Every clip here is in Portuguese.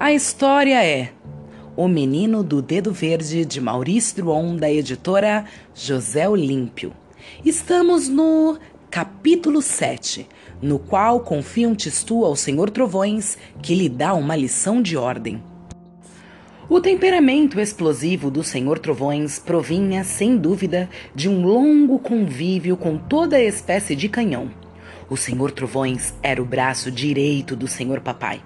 A história é O Menino do Dedo Verde, de Maurício Druon, da editora José Olímpio. Estamos no capítulo 7, no qual confiam Tistu ao Senhor Trovões, que lhe dá uma lição de ordem. O temperamento explosivo do Senhor Trovões provinha, sem dúvida, de um longo convívio com toda a espécie de canhão. O Senhor Trovões era o braço direito do Senhor Papai.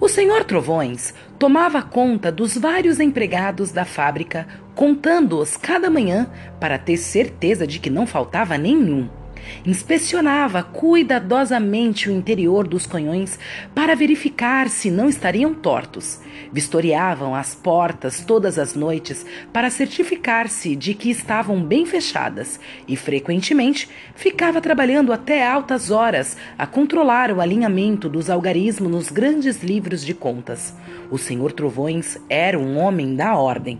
O senhor Trovões tomava conta dos vários empregados da fábrica, contando-os cada manhã para ter certeza de que não faltava nenhum. Inspecionava cuidadosamente o interior dos canhões para verificar se não estariam tortos. Vistoriavam as portas todas as noites para certificar-se de que estavam bem fechadas e, frequentemente, ficava trabalhando até altas horas a controlar o alinhamento dos algarismos nos grandes livros de contas. O senhor Trovões era um homem da ordem.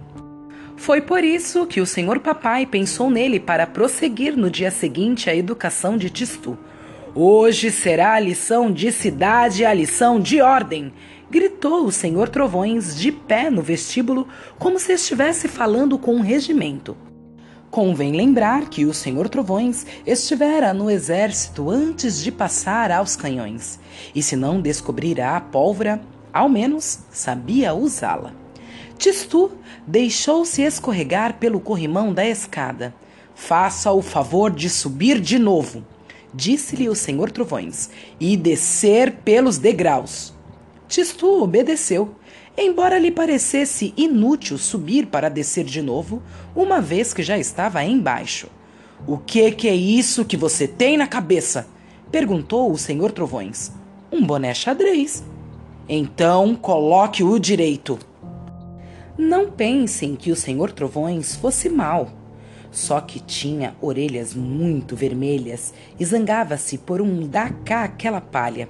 Foi por isso que o senhor papai pensou nele para prosseguir no dia seguinte a educação de Tistu. Hoje será a lição de cidade, a lição de ordem, gritou o senhor Trovões de pé no vestíbulo, como se estivesse falando com um regimento. Convém lembrar que o senhor Trovões estivera no exército antes de passar aos canhões, e se não descobrira a pólvora, ao menos sabia usá-la. Tistu deixou-se escorregar pelo corrimão da escada. Faça o favor de subir de novo, disse-lhe o senhor Trovões, e descer pelos degraus. Tistu obedeceu, embora lhe parecesse inútil subir para descer de novo, uma vez que já estava embaixo. O que, que é isso que você tem na cabeça? perguntou o senhor Trovões. Um boné xadrez. Então coloque o direito. Não pensem que o Senhor Trovões fosse mau. Só que tinha orelhas muito vermelhas e zangava-se por um dá cá aquela palha.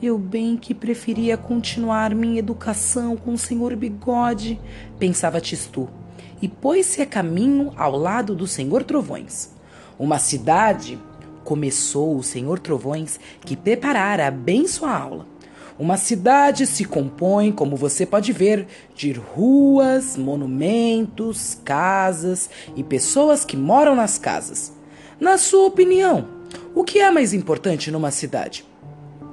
Eu bem que preferia continuar minha educação com o senhor Bigode, pensava Tistu, e pôs-se a caminho ao lado do senhor Trovões. Uma cidade, começou o senhor Trovões, que preparara bem sua aula. Uma cidade se compõe, como você pode ver, de ruas, monumentos, casas e pessoas que moram nas casas. Na sua opinião, o que é mais importante numa cidade?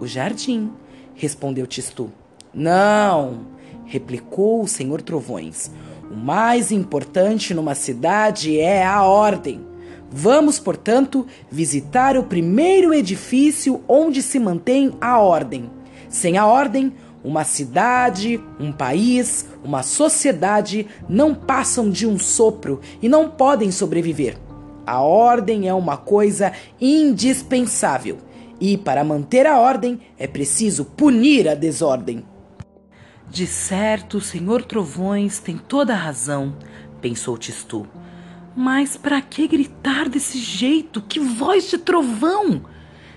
O jardim, respondeu Tistu. Não, replicou o senhor Trovões. O mais importante numa cidade é a ordem. Vamos, portanto, visitar o primeiro edifício onde se mantém a ordem. Sem a ordem, uma cidade, um país, uma sociedade não passam de um sopro e não podem sobreviver. A ordem é uma coisa indispensável e, para manter a ordem, é preciso punir a desordem. De certo, o senhor Trovões tem toda a razão, pensou Tistu. Mas para que gritar desse jeito? Que voz de trovão!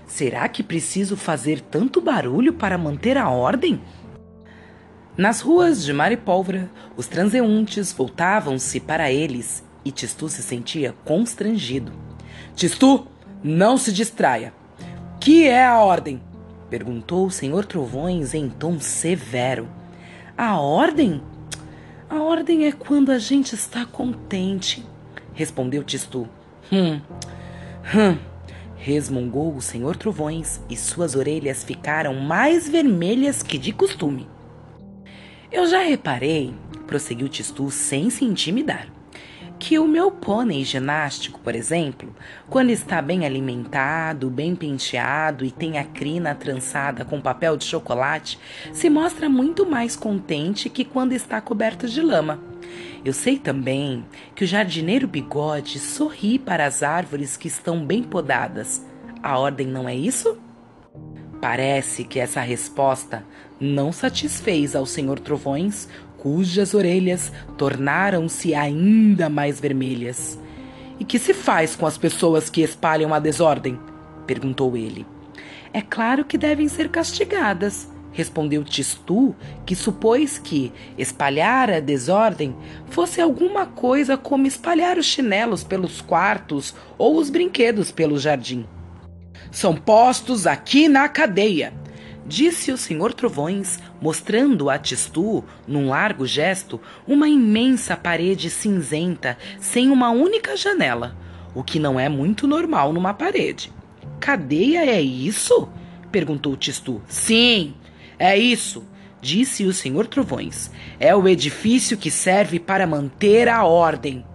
Será que preciso fazer tanto barulho para manter a ordem? Nas ruas de Maripólvora, os transeuntes voltavam-se para eles e Tistu se sentia constrangido. Tistu, não se distraia. Que é a ordem? perguntou o senhor Trovões em tom severo. A ordem? A ordem é quando a gente está contente, respondeu Tistu. Hum, hum, resmungou o senhor Trovões e suas orelhas ficaram mais vermelhas que de costume. Eu já reparei, prosseguiu Tistu sem se intimidar, que o meu pônei ginástico, por exemplo, quando está bem alimentado, bem penteado e tem a crina trançada com papel de chocolate, se mostra muito mais contente que quando está coberto de lama. Eu sei também que o jardineiro bigode sorri para as árvores que estão bem podadas. A ordem não é isso? Parece que essa resposta não satisfez ao senhor Trovões, cujas orelhas tornaram-se ainda mais vermelhas. E que se faz com as pessoas que espalham a desordem? perguntou ele. É claro que devem ser castigadas, respondeu Tistu, que supôs que espalhar a desordem fosse alguma coisa como espalhar os chinelos pelos quartos ou os brinquedos pelo jardim. São postos aqui na cadeia, Disse o senhor Trovões, mostrando a Tistu, num largo gesto, uma imensa parede cinzenta sem uma única janela, o que não é muito normal numa parede. Cadeia é isso? perguntou Tistu. Sim, é isso, disse o senhor Trovões. É o edifício que serve para manter a ordem.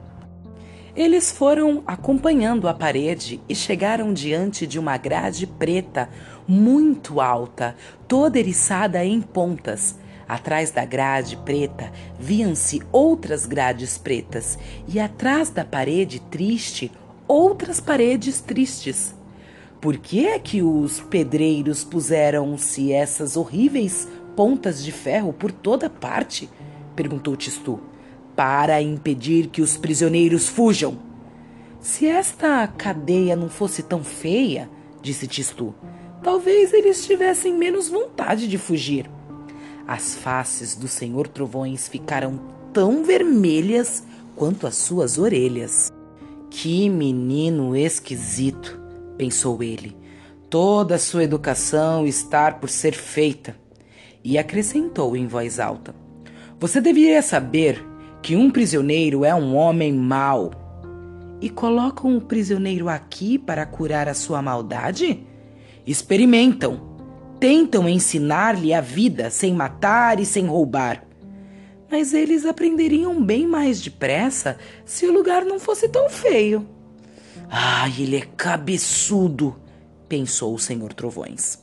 Eles foram acompanhando a parede e chegaram diante de uma grade preta muito alta, toda eriçada em pontas. Atrás da grade preta viam-se outras grades pretas, e atrás da parede triste, outras paredes tristes. Por que é que os pedreiros puseram-se essas horríveis pontas de ferro por toda parte? perguntou Tistu para impedir que os prisioneiros fujam. Se esta cadeia não fosse tão feia, disse Tistu, talvez eles tivessem menos vontade de fugir. As faces do senhor Trovões ficaram tão vermelhas quanto as suas orelhas. Que menino esquisito, pensou ele. Toda a sua educação está por ser feita. E acrescentou em voz alta: Você deveria saber que um prisioneiro é um homem mau. E colocam o prisioneiro aqui para curar a sua maldade? Experimentam. Tentam ensinar-lhe a vida sem matar e sem roubar. Mas eles aprenderiam bem mais depressa se o lugar não fosse tão feio. Ai, ele é cabeçudo, pensou o senhor Trovões.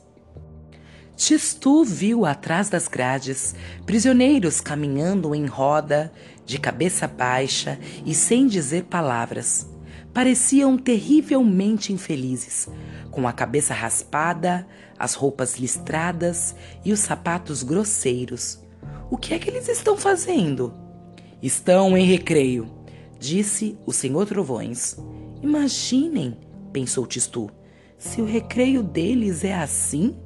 Tistu viu atrás das grades prisioneiros caminhando em roda, de cabeça baixa e sem dizer palavras. Pareciam terrivelmente infelizes, com a cabeça raspada, as roupas listradas e os sapatos grosseiros. O que é que eles estão fazendo? Estão em recreio, disse o senhor Trovões. Imaginem, pensou Tistu, se o recreio deles é assim.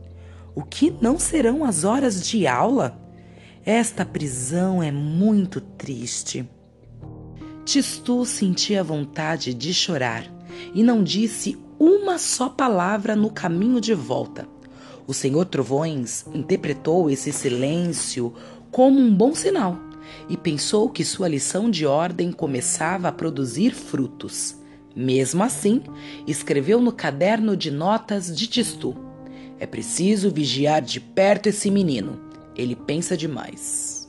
O que não serão as horas de aula? Esta prisão é muito triste. Tistu sentia vontade de chorar e não disse uma só palavra no caminho de volta. O senhor Trovões interpretou esse silêncio como um bom sinal e pensou que sua lição de ordem começava a produzir frutos. Mesmo assim, escreveu no caderno de notas de Tistu: é preciso vigiar de perto esse menino. Ele pensa demais.